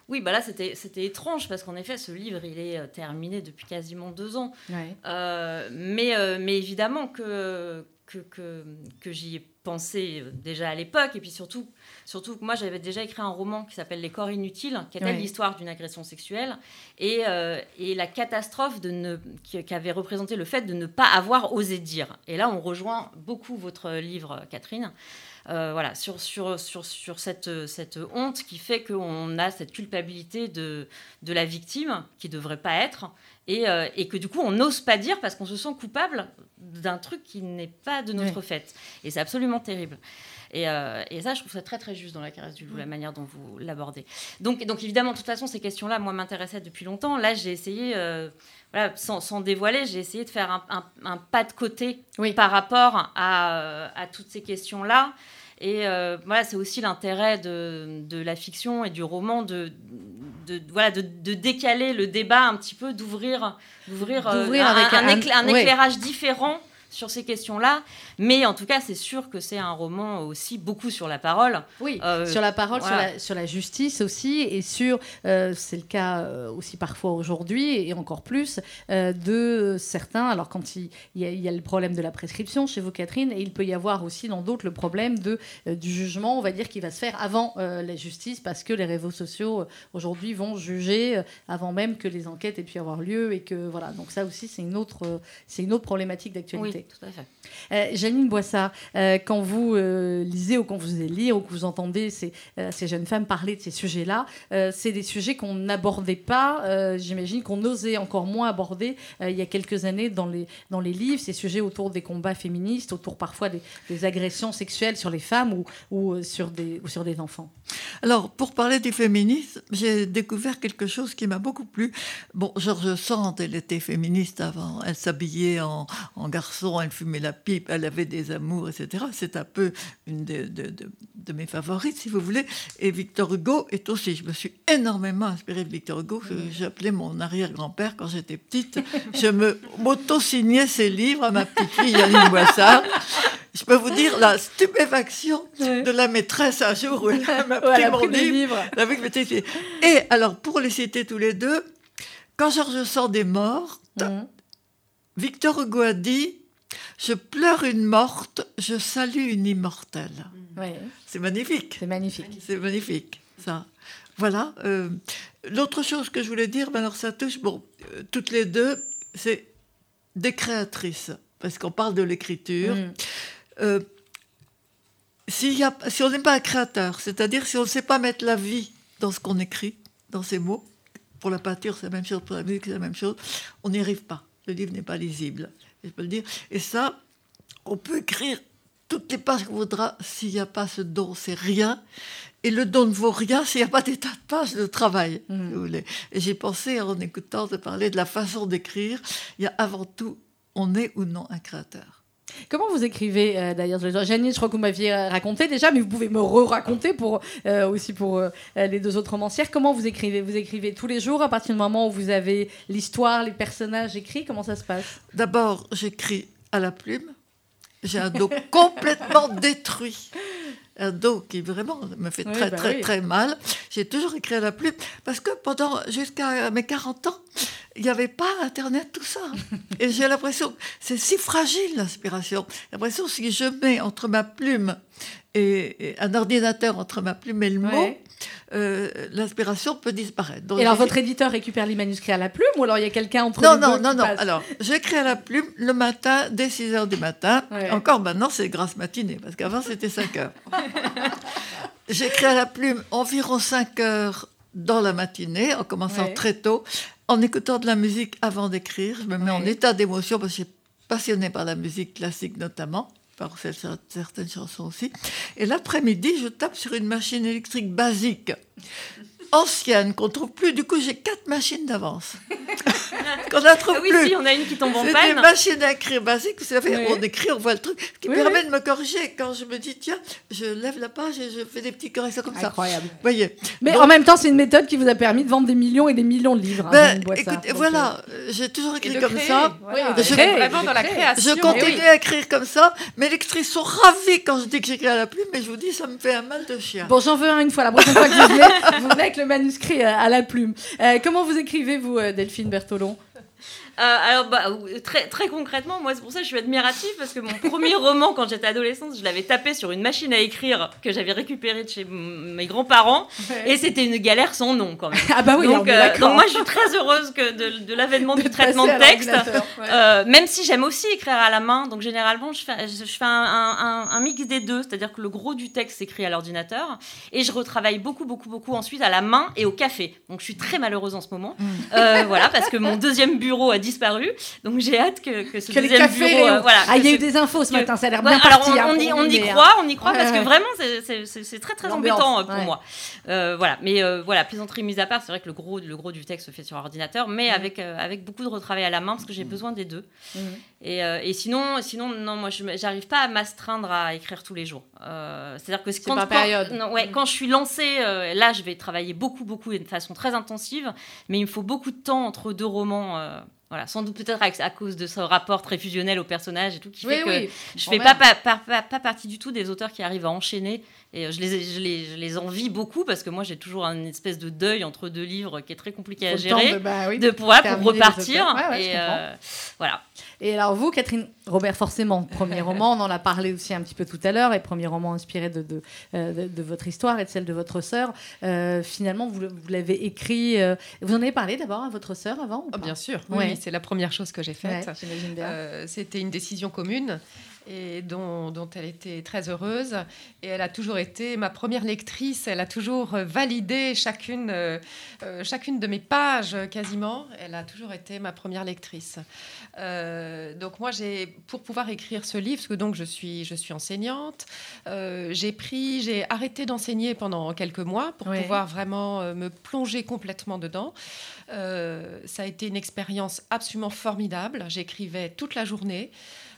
Oui, bah là, c'était étrange parce qu'en effet, ce livre, il est euh, terminé depuis quasiment deux ans. Euh, mais, euh, mais évidemment que, que, que, que j'y ai pensé déjà à l'époque. Et puis surtout, surtout que moi, j'avais déjà écrit un roman qui s'appelle Les corps inutiles, qui était Ouais. l'histoire d'une agression sexuelle. Et, euh, et la catastrophe de ne, qui, qui avait représenté le fait de ne pas avoir osé dire. Et là, on rejoint beaucoup votre livre, Catherine. Euh, voilà, sur, sur, sur, sur cette, cette honte qui fait qu'on a cette culpabilité de, de la victime qui devrait pas être et, euh, et que du coup on n'ose pas dire parce qu'on se sent coupable d'un truc qui n'est pas de notre fait. Et c'est absolument terrible. Et, euh, et, ça, je trouve ça très très juste dans la caresse du loup, la manière dont vous l'abordez. Donc, donc évidemment, de toute façon, ces questions-là, moi, m'intéressaient depuis longtemps. Là, j'ai essayé, euh, voilà, sans, sans, dévoiler, j'ai essayé de faire un, un, un, pas de côté oui. par rapport à, à toutes ces questions-là. Et euh, voilà, c'est aussi l'intérêt de, de, la fiction et du roman de, de, voilà, de, de décaler le débat un petit peu, d'ouvrir d'ouvrir euh, un, avec un, écla un éclairage ouais. différent sur ces questions-là. Mais en tout cas, c'est sûr que c'est un roman aussi beaucoup sur la parole. Oui, euh, sur la parole, voilà. sur, la, sur, la, justice aussi, et sur, euh, c'est le cas euh, aussi parfois aujourd'hui, et encore plus, euh, de certains. Alors, quand il, il, y a, il, y a, le problème de la prescription chez vous, Catherine, et il peut y avoir aussi dans d'autres le problème de, du jugement, on va dire, qui va se faire avant la justice, parce que les réseaux sociaux aujourd'hui vont juger avant même que les enquêtes aient pu avoir lieu, et que voilà. Donc, ça aussi, c'est une, autre, c'est une autre problématique d'actualité. Oui, tout à fait. Euh, Janine Boissard, euh, quand vous euh, lisez ou quand vous lisez ou que vous entendez ces, euh, ces jeunes femmes parler de ces sujets-là, euh, c'est des sujets qu'on n'abordait pas, euh, j'imagine qu'on osait encore moins aborder il y a quelques années dans les, dans les livres, ces sujets autour des combats féministes, autour parfois des, des agressions sexuelles sur les femmes ou, ou, sur des, ou sur des enfants. Alors, pour parler du féminisme, j'ai découvert quelque chose qui m'a beaucoup plu. Bon, Georges Sand, elle était féministe avant, elle s'habillait en, en garçon, elle fumait la pipe, elle avait des amours, etc. C'est un peu une de, de, de, de, mes favorites, si vous voulez. Et Victor Hugo est aussi. Je me suis énormément inspirée de Victor Hugo. J'appelais mon arrière-grand-père quand j'étais petite. Je me m'auto-signais ses livres à ma petite fille Yannick Boissard. Je peux vous dire la stupéfaction de la maîtresse un jour où elle m'a pris mon livre. Avec Et alors, pour les citer tous les deux, quand Georges Sand est morte, mmh. Victor Hugo a dit je pleure une morte, je salue une immortelle. Oui. C'est magnifique. C'est magnifique. C'est magnifique, ça. Voilà. Euh, L'autre chose que je voulais dire, ben alors ça touche, bon, euh, toutes les deux, c'est des créatrices, parce qu'on parle de l'écriture. Mm. Euh, si, y a, si on n'est pas un créateur, c'est-à-dire si on ne sait pas mettre la vie dans ce qu'on écrit, dans ces mots, pour la peinture c'est la même chose, pour la musique c'est la même chose, on n'y arrive pas. Le livre n'est pas lisible je peux le dire. Et ça, on peut écrire toutes les pages qu'on voudra. S'il n'y a pas ce don, c'est rien. Et le don ne vaut rien s'il n'y a pas des tas de pages de travail. Mmh. Si vous voulez. Et j'ai pensé, en écoutant de parler de la façon d'écrire, il y a avant tout, on est ou non un créateur. Comment vous écrivez euh, d'ailleurs Janine, je crois que vous m'aviez raconté déjà, mais vous pouvez me re-raconter pour, euh, aussi pour euh, les deux autres romancières. Comment vous écrivez? Vous écrivez tous les jours à partir du moment où vous avez l'histoire, les personnages écrits? Comment ça se passe? D'abord, j'écris à la plume. J'ai un dos complètement détruit. Un dos qui vraiment me fait très, bah très, oui. très mal. J'ai toujours écrit à la plume parce que pendant jusqu'à mes 40 ans, il n'y avait pas Internet, tout ça. Et j'ai l'impression c'est si fragile l'inspiration. J'ai l'impression que si je mets entre ma plume et, et, un ordinateur entre ma plume et le ouais. Euh, l'inspiration peut disparaître. Donc, et alors votre éditeur récupère les manuscrits à la plume ou alors il y a quelqu'un entre non, les non, deux Non, non, non. Alors j'écris à la plume le matin dès 6 heures du matin. Ouais. Encore maintenant c'est grâce matinée parce qu'avant c'était 5 heures. j'écris à la plume environ 5 heures dans la matinée en commençant ouais. très tôt en écoutant de la musique avant d'écrire. Je me mets ouais. en état d'émotion parce que je suis passionnée par la musique classique notamment par certaines chansons aussi. Et l'après-midi, je tape sur une machine électrique basique, ancienne, qu'on trouve plus. Du coup, j'ai quatre machines d'avance. qu'on ne trouve ah oui, plus. Si, on a une qui tombe en panne. C'est des machines à écrire basiques. Vous savez, oui. on écrit, on voit le truc, ce qui oui, permet oui. de me corriger. Quand je me dis, tiens, je lève la page et je fais des petites corrections comme Incroyable. ça. voyez. Mais Donc, en même temps, c'est une méthode qui vous a permis de vendre des millions et des millions de livres. Ben, hein, écoutez, voilà, euh... j'ai toujours écrit comme créer, ça. Voilà. Je, créer, vraiment dans la création. Je continue à écrire comme ça. Mes lectrices sont ravies quand je dis que j'écris à la plume, mais je vous dis, ça me fait un mal de chien. Bon, j'en veux un une fois. La prochaine fois que vous venez, vous venez avec le manuscrit à la plume. Euh, comment vous écrivez, vous, euh, Delphine Bertolon? Euh, alors, bah, très, très concrètement, moi, c'est pour ça que je suis admirative, parce que mon premier roman, quand j'étais adolescente, je l'avais tapé sur une machine à écrire que j'avais récupérée de chez mes grands-parents, et c'était une galère sans nom, quand même. Ah bah oui, on donc, euh, donc moi, je suis très heureuse que de, de l'avènement du traitement de à texte. ouais. Euh, même si j'aime aussi écrire à la main, donc généralement je fais, je, fais un, un- un- un mix des deux, c'est-à-dire que le gros du texte s'écrit à l'ordinateur et je retravaille beaucoup, beaucoup, beaucoup ensuite à la main et au café. Donc je suis très malheureuse en ce moment, Mm. Euh, voilà, parce que mon deuxième bureau a disparu, donc j'ai hâte que, que ce Que les deuxième cafés bureau, euh, voilà. Ah, il y a eu des infos ce que- matin, ça a l'air Ouais, bien alors parti. on, hein, on y, on croit, on y croit Ouais, parce ouais. que vraiment c'est- très très embêtant euh, pour moi. Euh, voilà, mais euh, voilà, plaisanterie mise à part, c'est vrai que le gros, le gros du texte se fait sur ordinateur, mais avec, euh, avec beaucoup de retravail à la main parce que j'ai besoin des deux. Mhm. Et, et sinon, sinon, non, moi, je j'arrive pas à m'astreindre à écrire tous les jours. C'est-à-dire que quand, quand- période. non, ouais, quand je suis lancée, là, je vais travailler beaucoup, beaucoup et de façon très intensive, mais il me faut beaucoup de temps entre deux romans. Voilà, sans doute peut-être à, cause de ce rapport très fusionnel au personnage et tout qui Oui, fait que je fais pas, pas, pas- pas partie du tout des auteurs qui arrivent à enchaîner. Et euh, je les, je, les, je les envie beaucoup parce que moi j'ai toujours une espèce de deuil entre deux livres qui est très compliqué à gérer. de- bah oui. De pouvoir pour les repartir. Ouais, ouais, et euh, voilà. Et alors vous, Catherine Robert, forcément, premier roman, on en a parlé aussi un petit peu tout à l'heure, et premier roman inspiré de, de, euh, de- de votre histoire et de celle de votre sœur. Euh, finalement, vous, vous l'avez écrit. euh, vous en avez parlé d'abord à votre sœur avant ou Oh, bien sûr, oui, Ouais. oui, c'est la première chose que j'ai faite. Euh, C'était une décision commune et dont, dont elle était très heureuse. Et elle a toujours été ma première lectrice. Elle a toujours validé chacune, euh, euh, chacune de mes pages quasiment. Elle a toujours été ma première lectrice. Euh, donc moi, j'ai pour pouvoir écrire ce livre, parce que donc je suis, je suis enseignante, euh, j'ai pris, j'ai arrêté d'enseigner pendant quelques mois pour Ouais. pouvoir vraiment me plonger complètement dedans. Ça a été une expérience absolument formidable. J'écrivais toute la journée.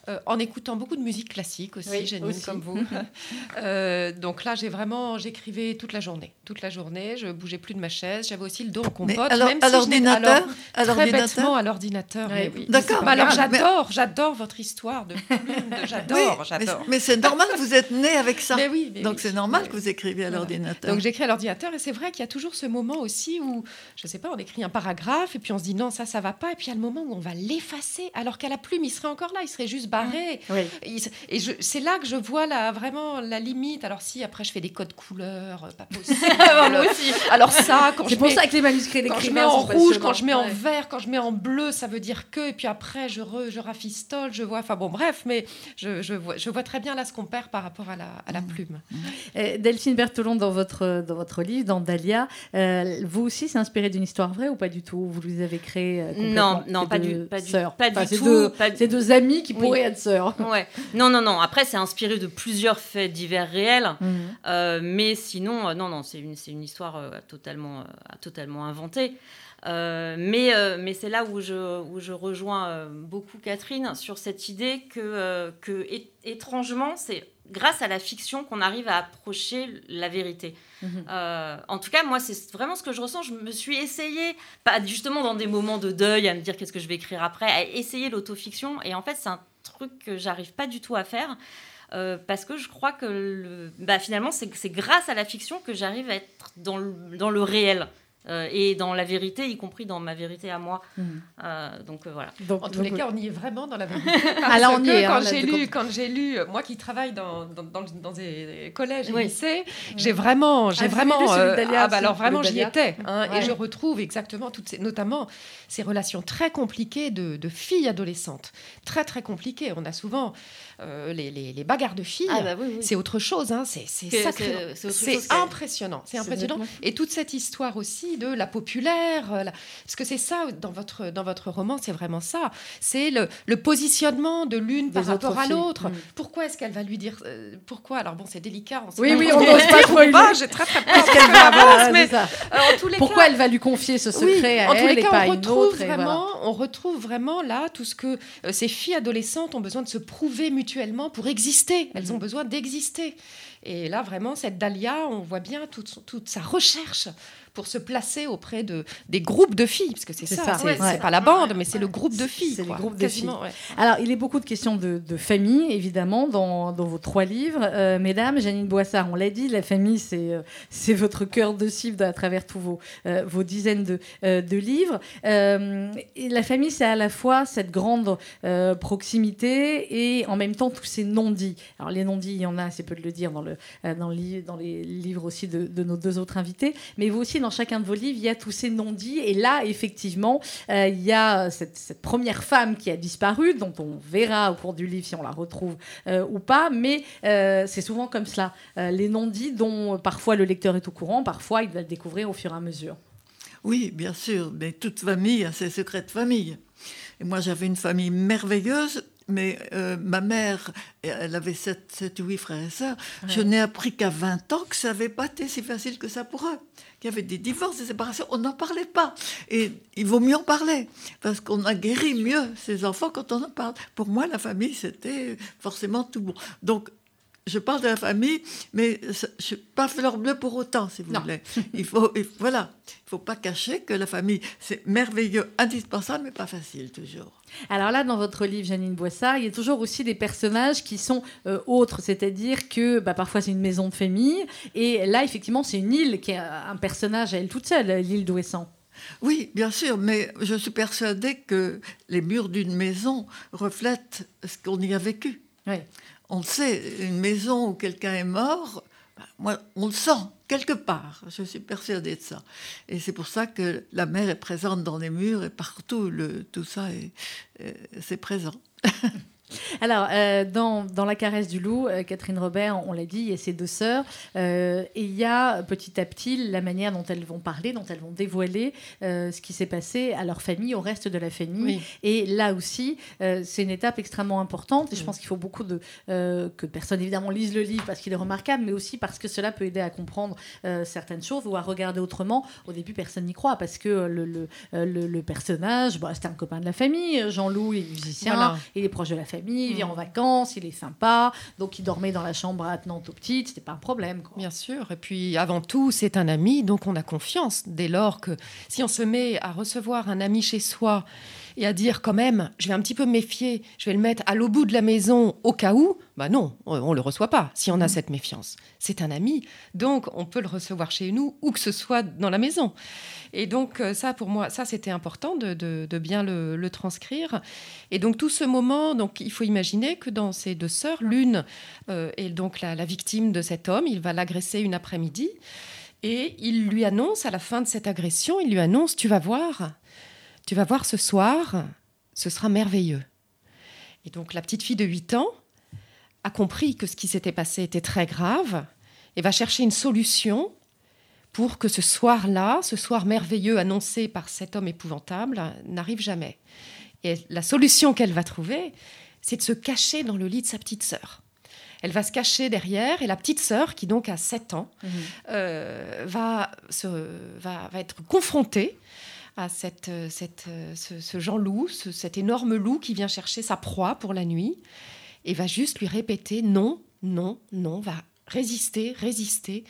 Euh, en écoutant beaucoup de musique classique aussi, Oui, Janine, aussi. comme vous. Euh, donc là, j'ai vraiment, j'écrivais toute la journée, toute la journée. Je bougeais plus de ma chaise. J'avais aussi le dos en Mais compote, alors, même à si l'ordinateur À Très l'ordinateur bêtement à l'ordinateur. Ouais, mais oui. d'accord. Mais alors Mais- j'adore, j'adore votre histoire de j'adore, Oui, j'adore. Mais, c'est normal, vous êtes né avec ça. Mais oui, mais Donc oui. c'est normal que vous écriviez à Voilà. l'ordinateur. Donc j'écris à l'ordinateur et c'est vrai qu'il y a toujours ce moment aussi où, je sais pas, on écrit un paragraphe et puis on se dit non, ça, ça va pas. Et puis il y a le moment où on va l'effacer alors qu'à la plume, il serait encore là, il serait juste Oui. Et, c'est là que je vois la, vraiment la limite. Alors si après je fais des codes couleurs, euh, pas possible. Moi aussi. alors ça, quand C'est je pour mets- ça que les manuscrits quand je d'écrivains mets en rouge, quand je mets en Ouais. vert, quand je mets en bleu, ça veut dire que. Et puis après, je, re- je rafistole, je vois. Enfin bon, bref, mais je, je vois, je vois très bien là ce qu'on perd par rapport à la, à la plume. Euh, Delphine Berthelon, dans votre, dans votre livre, dans Dahlia, euh, vous aussi, c'est inspiré d'une histoire vraie ou pas du tout? Vous les avez créés euh, Non, complètement, non, pas du- pas du- sœurs. pas du Enfin, tout, Deux, pas ces deux amis qui Oui. pourraient sœurs. Ouais. Non, non, non. Après, c'est inspiré de plusieurs faits divers réels. Mhm. Euh, mais sinon, euh, non, non, c'est une, c'est une histoire euh, totalement, totalement inventée. Mais mais c'est là où je, où je rejoins beaucoup Catherine sur cette idée que, que étrangement, c'est grâce à la fiction qu'on arrive à approcher la vérité. Mhm. Euh, en tout cas, moi, c'est vraiment ce que je ressens. Je me suis essayée, pas justement dans des moments de deuil, à me dire qu'est-ce que je vais écrire après, à essayer l'autofiction. Et en fait, c'est un que j'arrive pas du tout à faire. euh, parce que je crois que bah, finalement, c'est grâce à la fiction que j'arrive à être dans dans le réel euh, et dans la vérité, y compris dans ma vérité à moi. Mhm. Euh, donc euh, voilà. Donc, En tous donc, les cas, on y est vraiment dans la vérité. Ah, là, Parce on y est, hein, Quand là, j'ai de- lu, quand j'ai lu, moi qui travaille dans, dans, dans, dans des collèges et Oui. lycées, j'ai vraiment, j'ai vous vraiment, euh, ah bah alors vraiment, j'y étais, hein, Ouais. et je retrouve exactement toutes ces, notamment ces relations très compliquées de, de filles adolescentes, très très compliquées. On a souvent euh, les, les, les bagarres de filles. Ah bah oui, oui. C'est autre chose, hein, c'est impressionnant, c'est impressionnant. Et toute cette histoire aussi de la populaire, euh, la- parce que c'est ça dans votre, dans votre roman, c'est vraiment ça. C'est le, le positionnement de l'une par rapport à l'autre. Mm. Pourquoi est-ce qu'elle va lui dire euh, Pourquoi? Alors bon, c'est délicat. sait Oui, oui, trop on n'ose pas spoiler. pas, J'ai très très peur. Qu'elle va- voilà, mais euh, en tous les Pourquoi cas, elle va lui confier ce secret oui, à en tous les et cas, pas on retrouve autre et voilà. vraiment, on retrouve vraiment là tout ce que euh, ces filles adolescentes ont besoin de se prouver mutuellement pour exister. Elles ont besoin d'exister. Et là, vraiment, cette Dahlia, on voit bien toute, toute sa recherche pour se placer auprès de, des groupes de filles, parce que c'est ça, ça, c'est ouais. pas la bande, mais c'est le groupe de filles. C'est de ouais. Alors, il est beaucoup de questions de, de famille, évidemment, dans, dans vos trois livres. Euh, mesdames, Janine Boissard, on l'a dit, la famille, c'est euh, c'est votre cœur de cible à travers tous vos, euh, vos dizaines de, euh, de livres. Et la famille, c'est à la fois cette grande proximité et en même temps tous ces non-dits. Alors, les non-dits, il y en a, c'est peu de le dire, dans, le, dans, le dans les livres aussi de, de nos deux autres invités. Mais vous aussi, dans chacun de vos livres, il y a tous ces non-dits. Et là, effectivement, euh, il y a cette, première femme qui a disparu, dont on verra au cours du livre si on la retrouve euh, ou pas, mais euh, c'est souvent comme cela. Les non-dits dont parfois le lecteur est au courant, parfois il va le découvrir au fur et à mesure. Oui, bien sûr, mais toute famille a ses secrets de famille. Et moi, j'avais une famille merveilleuse, mais euh, ma mère, elle avait 7, sept ou 8 frères et sœurs. Je n'ai appris qu'à 20 ans que ça n'avait pas été si facile que ça pour eux. Qu'il y avait des divorces, des séparations, on n'en parlait pas. Et il vaut mieux en parler, parce qu'on a guéri mieux ses enfants quand on en parle. Pour moi, la famille, c'était forcément tout bon. Donc, je parle de la famille, mais je suis pas fleur bleue pour autant, si vous Non. voulez. Il faut, il- voilà, il faut pas cacher que la famille, c'est merveilleux, indispensable, mais pas facile toujours. Alors là, dans votre livre, Janine Boissard, il y a toujours aussi des personnages qui sont euh, autres, c'est-à-dire que bah, parfois c'est une maison de famille, et là, effectivement, c'est une île qui a un personnage à elle toute seule, l'île d'Ouessant. Oui, bien sûr, mais je suis persuadée que les murs d'une maison reflètent ce qu'on y a vécu. Oui. On le sait, une maison où quelqu'un est mort, ben, on le sent quelque part. Je suis persuadée de ça. Et c'est pour ça que la mer est présente dans les murs et partout, tout ça, est, c'est présent. Alors, euh, dans, dans La caresse du loup, euh, Catherine Robert, on l'a dit, il y a ses deux sœurs. euh, et il y a petit à petit la manière dont elles vont parler, dont elles vont dévoiler ce qui s'est passé à leur famille, au reste de la famille. Oui. Et là aussi, c'est une étape extrêmement importante. Et je pense qu'il faut beaucoup de que de personnes évidemment lisent le livre parce qu'il est remarquable, mais aussi parce que cela peut aider à comprendre certaines choses ou à regarder autrement. Au début, personne n'y croit parce que le, le, le- le personnage, bah, c'était un copain de la famille. Jean-Loup, il est musicien, Voilà. il est proche de la famille, il vient Mm. en vacances, il est sympa. Donc, il dormait dans la chambre attenante aux petites. C'était pas un problème. quoi. Bien sûr. Et puis, avant tout, c'est un ami, donc on a confiance. Dès lors que si on se met à recevoir un ami chez soi et à dire quand même, je vais un petit peu me méfier, je vais le mettre à l'au bout de la maison au cas où, bah non, on ne le reçoit pas si on a cette méfiance. C'est un ami, donc on peut le recevoir chez nous ou que ce soit dans la maison. Et donc euh, ça, pour moi, ça c'était important de, de- de bien le, le transcrire. Et donc tout ce moment, donc il faut imaginer que dans ces deux sœurs, l'une euh, est donc la, la victime de cet homme, il va l'agresser une après-midi. Et il lui annonce, à la fin de cette agression, il lui annonce, tu vas voir, tu vas voir ce soir, ce sera merveilleux. Et donc la petite fille de 8 ans a compris que ce qui s'était passé était très grave et va chercher une solution pour que ce soir-là, ce soir merveilleux annoncé par cet homme épouvantable, n'arrive jamais. Et la solution qu'elle va trouver, c'est de se cacher dans le lit de sa petite sœur. Elle va se cacher derrière et la petite sœur, qui donc a 7 ans, euh, va, se, va, va être confrontée à cette, euh, cette, euh, ce, ce Jean-Loup, ce- cet énorme loup qui vient chercher sa proie pour la nuit et va juste lui répéter non, non, non, va résister, résister,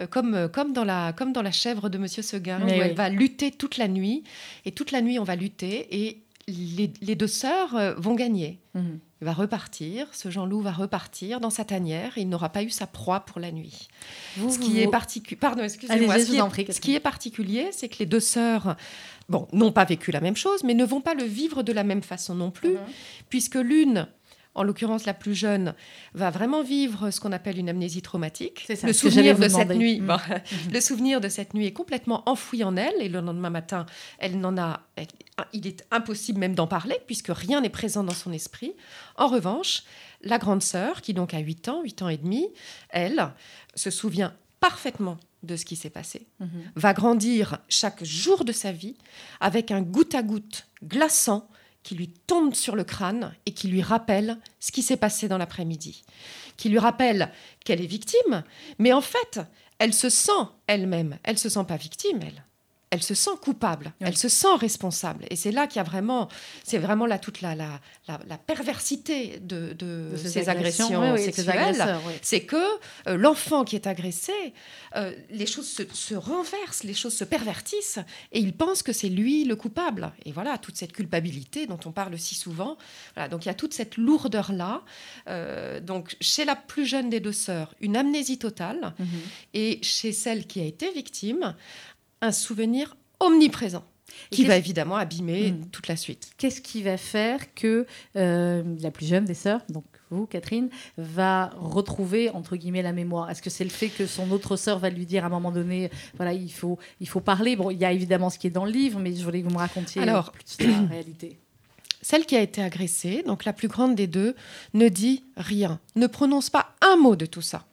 euh, comme, comme, dans la, comme dans la chèvre de Monsieur Seguin, Mais où oui. elle va lutter toute la nuit, et toute la nuit on va lutter, et les, les deux sœurs vont gagner. Mhm. Va repartir, ce Jean-Loup va repartir dans sa tanière et il n'aura pas eu sa proie pour la nuit. Vous, Ce vous- qui est pardon, excusez-moi. Ce, qui vous en est- prie, ce Catherine. qui est particulier, c'est que les deux sœurs, bon, n'ont pas vécu la même chose, mais ne vont pas le vivre de la même façon non plus, Mhm. puisque l'une, en l'occurrence la plus jeune, va vraiment vivre ce qu'on appelle une amnésie traumatique. C'est ça, le souvenir de cette nuit, bon, le souvenir de cette nuit est complètement enfoui en elle, et le lendemain matin, elle n'en a, elle- il est impossible même d'en parler, puisque rien n'est présent dans son esprit. En revanche, la grande sœur, qui donc a 8 ans, 8 ans et demi, elle se souvient parfaitement de ce qui s'est passé, Mhm. va grandir chaque jour de sa vie avec un goutte à goutte glaçant qui lui tombe sur le crâne et qui lui rappelle ce qui s'est passé dans l'après-midi, qui lui rappelle qu'elle est victime, mais en fait, elle se sent elle-même, elle se sent pas victime, elle. Elle se sent coupable, Oui. elle se sent responsable. Et c'est là qu'il y a vraiment, c'est vraiment là toute la, la, la, la perversité de, de De ces, agressions, oui, sexuelles. oui. C'est que euh, l'enfant qui est agressé, euh, les choses se, se renversent, les choses se pervertissent, et il pense que c'est lui le coupable. Et voilà, toute cette culpabilité dont on parle si souvent. Voilà, donc il y a toute cette lourdeur-là. Euh, donc chez la plus jeune des deux sœurs, une amnésie totale, Mhm. et chez celle qui a été victime, un souvenir omniprésent, qui va évidemment abîmer Mm. toute la suite. Qu'est-ce qui va faire que euh, la plus jeune des sœurs, donc vous, Catherine, va retrouver entre guillemets la mémoire? Est-ce que c'est le fait que son autre sœur va lui dire à un moment donné, voilà, il faut, il faut parler? Bon, il y a évidemment ce qui est dans le livre, mais je voulais que vous me racontiez Alors, plus la réalité. Celle qui a été agressée, donc la plus grande des deux, ne dit rien, ne prononce pas un mot de tout ça.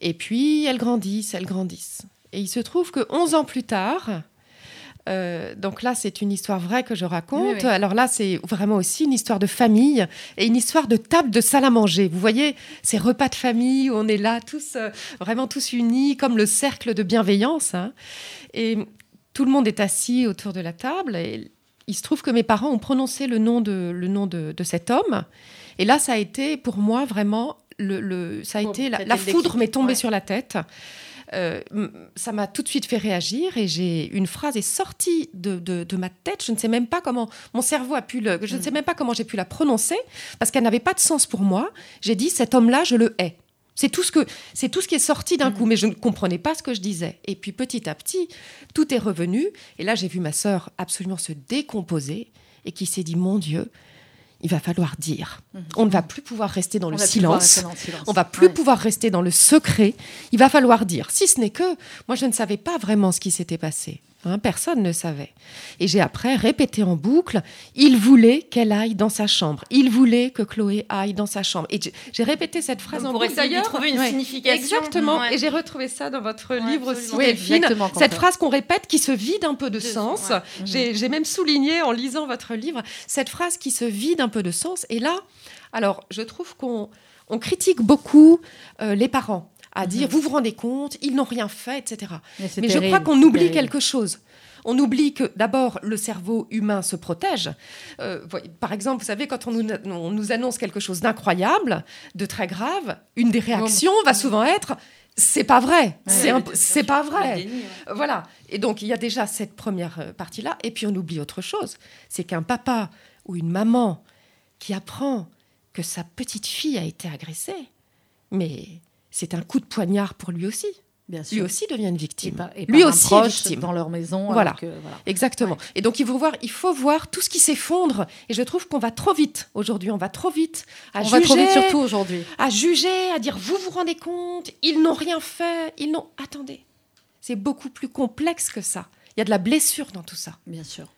Et puis, elles grandissent, elles grandissent. Et il se trouve que 11 ans plus tard, euh, donc là, c'est une histoire vraie que je raconte. Oui, oui. Alors là, c'est vraiment aussi une histoire de famille et une histoire de table de salle à manger. Vous voyez, ces repas de famille où on est là, tous euh, vraiment tous unis, comme le cercle de bienveillance. hein. Et tout le monde est assis autour de la table. Et il se trouve que mes parents ont prononcé le nom de, le nom de, de cet homme. Et là, ça a été pour moi vraiment le, le- ça a Bon, été la, foudre m'est tombée ouais. sur la tête. Euh, ça m'a tout de suite fait réagir et j'ai une phrase est sortie de, de- de ma tête. Je ne sais même pas comment mon cerveau a pu le. Je ne sais même pas comment j'ai pu la prononcer parce qu'elle n'avait pas de sens pour moi. J'ai dit cet homme-là, je le hais. C'est tout ce que c'est tout ce qui est sorti d'un coup, mais je ne comprenais pas ce que je disais. Et puis petit à petit, tout est revenu. Et là, j'ai vu ma sœur absolument se décomposer et qui s'est dit mon Dieu, il va falloir dire. On ne va plus pouvoir rester dans On le silence. rester dans le silence. On va plus Ouais. pouvoir rester dans le secret. Il va falloir dire. Si ce n'est que, moi, je ne savais pas vraiment ce qui s'était passé. Hein, personne ne savait. Et j'ai après répété en boucle. Il voulait qu'elle aille dans sa chambre. Il voulait que Chloé aille dans sa chambre. Et j'ai- répété cette phrase en pour boucle essayer d'y d'ailleurs. trouver une Ouais. signification. Exactement. Ouais. Et j'ai retrouvé ça dans votre Ouais, livre aussi, absolument. Oui, Delphine. Cette phrase qu'on répète qui se vide un peu de De- sens. J'ai j'ai même souligné en lisant votre livre cette phrase qui se vide un peu de sens. Et là, alors, je trouve qu'on on critique beaucoup euh, les parents à dire, vous vous rendez compte, ils n'ont rien fait, etc. Mais, je crois qu'on oublie terrible. quelque chose. On oublie que d'abord le cerveau humain se protège. Euh, par exemple, vous savez, quand on nous, on nous annonce quelque chose d'incroyable, de très grave, une des réactions va souvent être c'est pas vrai, c'est Ouais, c'est pas vrai. déni, ouais. Voilà. Et donc, il y a déjà cette première euh, partie-là. Et puis, on oublie autre chose. C'est qu'un papa ou une maman qui apprend que sa petite fille a été agressée, mais c'est un coup de poignard pour lui aussi. Bien Lui sûr. aussi devient une Et victime. par- et lui un aussi est victime. dans leur maison. Voilà. alors que- voilà. Exactement. Et donc, il faut, voir, il faut voir tout ce qui s'effondre. Et je trouve qu'on va trop vite aujourd'hui. On va trop vite à On juger, va trop vite surtout aujourd'hui. à juger, à dire vous vous rendez compte, ils n'ont rien fait, ils n'ont. Attendez, c'est beaucoup plus complexe que ça. Il y a de la blessure dans tout ça. Bien sûr.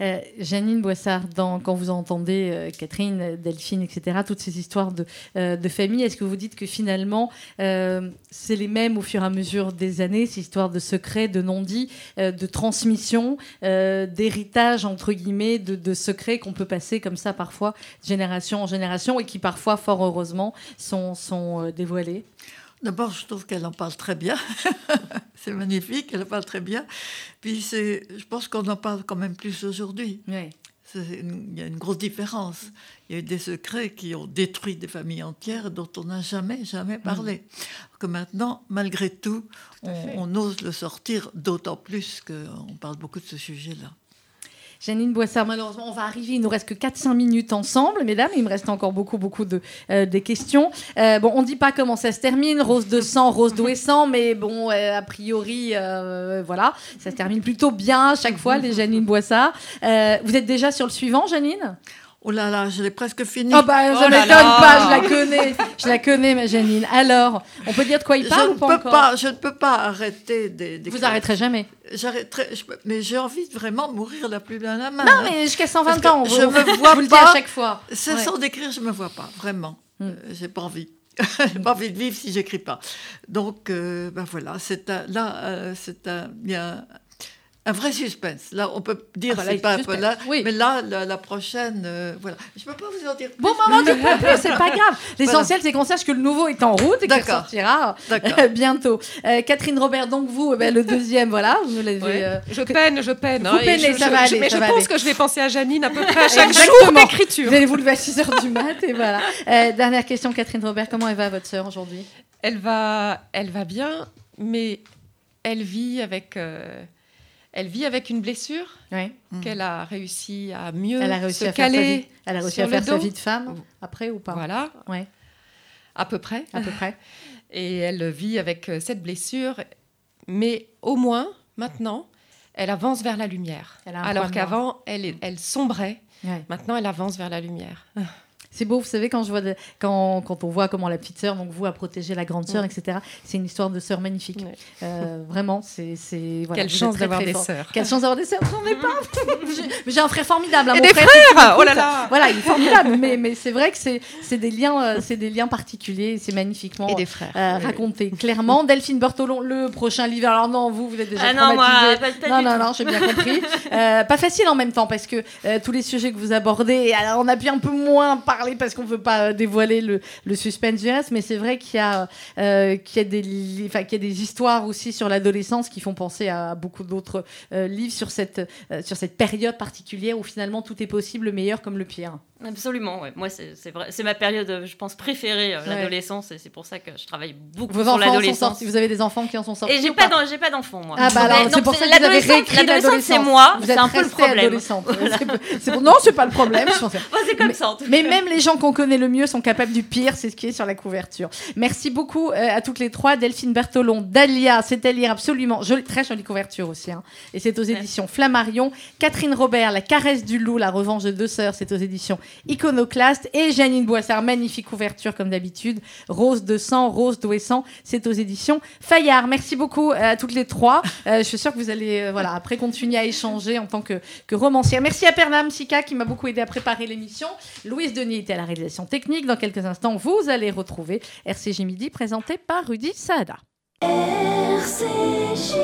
Euh, Janine Boissard, dans, quand vous entendez euh, Catherine, euh, Delphine, etc., toutes ces histoires de, euh, de famille, est-ce que vous dites que finalement, euh, c'est les mêmes au fur et à mesure des années, ces histoires de secrets, de non-dits, euh, de transmission, euh, d'héritage, entre guillemets, de, de secrets qu'on peut passer comme ça parfois, de génération en génération, et qui parfois, fort heureusement, sont, sont euh, dévoilés? D'abord, je trouve qu'elle en parle très bien. c'est magnifique, elle en parle très bien. Puis, c'est, je pense qu'on en parle quand même plus aujourd'hui. Oui. Une- Il y a une grosse différence. Il y a eu des secrets qui ont détruit des familles entières dont on n'a jamais, jamais parlé. Alors Que maintenant, malgré tout, on, on ose le sortir, d'autant plus qu'on parle beaucoup de ce sujet-là. Janine Boissard, malheureusement, on va arriver. Il nous reste que 4-5 minutes ensemble, mesdames. Il me reste encore beaucoup, beaucoup de euh, des questions. Euh, bon, on ne dit pas comment ça se termine. Rose de sang, rose sang, mais bon, euh, a priori, euh, voilà, ça se termine plutôt bien à chaque fois, les Janine Boissard. Euh, vous êtes déjà sur le suivant, Janine? Oh là là, je l'ai presque fini. Oh bah, Oh là m'étonne là. pas, je la connais. Je la connais, ma Janine. Alors, on peut dire de quoi il je, parle ne ou pas peux encore pas, je ne peux pas arrêter des. des- Vous arrêterez jamais. J'arrêterai, je mais j'ai envie de vraiment mourir la plus bien la main. Non, hein. mais jusqu'à 120 Parce que ans, on je me vois vous le dit pas. à chaque fois. C'est Ouais. sans d'écrire, je me vois pas, vraiment. Hmm. Euh, j'ai pas envie. j'ai pas envie de vivre si j'écris pas. Donc, euh, ben voilà, c'est un, là, euh, c'est un, il y a un vrai suspense. Là, on peut dire Ah bah c'est pas un suspense, peu là, oui. mais là, la, la prochaine, euh, voilà. Je peux pas vous en dire plus. Bon, maman, du coup, plus, c'est pas grave. L'essentiel, c'est qu'on sache que le nouveau est en route et qu'il D'accord. sortira euh, bientôt. Euh, Catherine Robert, donc vous, eh ben, le deuxième, voilà, vous l'avez. Ouais. euh, Je peine, je peine. Vous hein, et peinez, je- ça je- va je- aller, Mais ça je va pense aller. que je vais penser à Janine à peu près à chaque jour d'écriture. Vous allez vous lever à 6h du mat et voilà. Euh, dernière question, Catherine Robert, comment elle va votre sœur aujourd'hui? Elle va, elle va bien, mais elle vit avec, euh, elle vit avec une blessure qu'elle a réussi à mieux Elle a réussi se à faire, sa vie, caler. elle a réussi à faire sa vie de femme après ou pas? Voilà, Ouais, à peu près. à peu près. Et elle vit avec euh, cette blessure, mais au moins maintenant, elle avance vers la lumière. Alors qu'avant, elle, sombrait. Ouais. Maintenant, elle avance vers la lumière. C'est beau, vous savez, quand, je vois de- quand, quand on voit comment la petite sœur, donc vous, a protégé la grande sœur, Ouais. etc. C'est une histoire de sœur magnifique. Ouais. Euh, vraiment, c'est. c'est- voilà, Quelle chance d'avoir des sœurs. Quelle chance d'avoir des sœurs, j'en ai pas. J'ai- un frère formidable. hein, Et mon des frère, frères. Oh là là Voilà, il est formidable, mais, mais c'est vrai que c'est c'est des liens, euh, c'est des liens particuliers, et c'est magnifiquement Et des frères. euh, Oui, raconté clairement. Delphine Bertolon, le prochain livre. Alors non, vous, vous êtes déjà Ah non, moi, pas, pas non, non, non, j'ai bien compris. Euh, pas facile en même temps parce que euh, tous les sujets que vous abordez, alors on a pu un peu moins parler parce qu'on ne veut pas euh, dévoiler le, le suspense du reste, mais c'est vrai qu'il y, a, euh, qu'il y, a des li- enfin, qu'il y a des histoires aussi sur l'adolescence qui font penser à beaucoup d'autres euh, livres sur cette, euh, sur cette période particulière où finalement tout est possible, le meilleur comme le pire. Absolument, ouais. Moi, c'est c'est vrai. C'est ma période, je pense, préférée, euh, l'adolescence, et c'est pour ça que je travaille beaucoup Vos sur enfants en sont l'adolescence. sortis, vous avez des enfants qui en sont sortis Et j'ai ou pas, d'en- j'ai pas d'enfants, moi. Ah bah alors, Mais c'est donc, pour ça que vous avez l'adolescence- réécrit l'adolescence, c'est moi, Vous c'est êtes un peu le restée problème. adolescente. C'est c'est pour- Non, c'est pas le problème. je pense. C'est comme ça, en tout Mais cas. même les gens qu'on connaît le mieux sont capables du pire, c'est ce qui est sur la couverture. Merci beaucoup euh, à toutes les trois. Delphine Bertolon, Dalia, c'est à lire absolument. Jolie, très jolie couverture aussi. hein. Et c'est aux éditions Flammarion. Catherine Robert, La caresse du loup, La revanche de deux sœurs, c'est aux éditions Iconoclaste. Et Janine Boissard, magnifique couverture comme d'habitude. Rose de sang, Rose d'Ouessant, c'est aux éditions Fayard. Merci beaucoup euh, à toutes les trois. Euh, je suis sûre que vous allez euh, voilà, après continuer à échanger en tant que, que romancière. Merci à Pernam Sika qui m'a beaucoup aidé à préparer l'émission. Louise Denis à la réalisation technique. Dans quelques instants, vous allez retrouver RCG Midi présenté par Rudy Saada. RCJ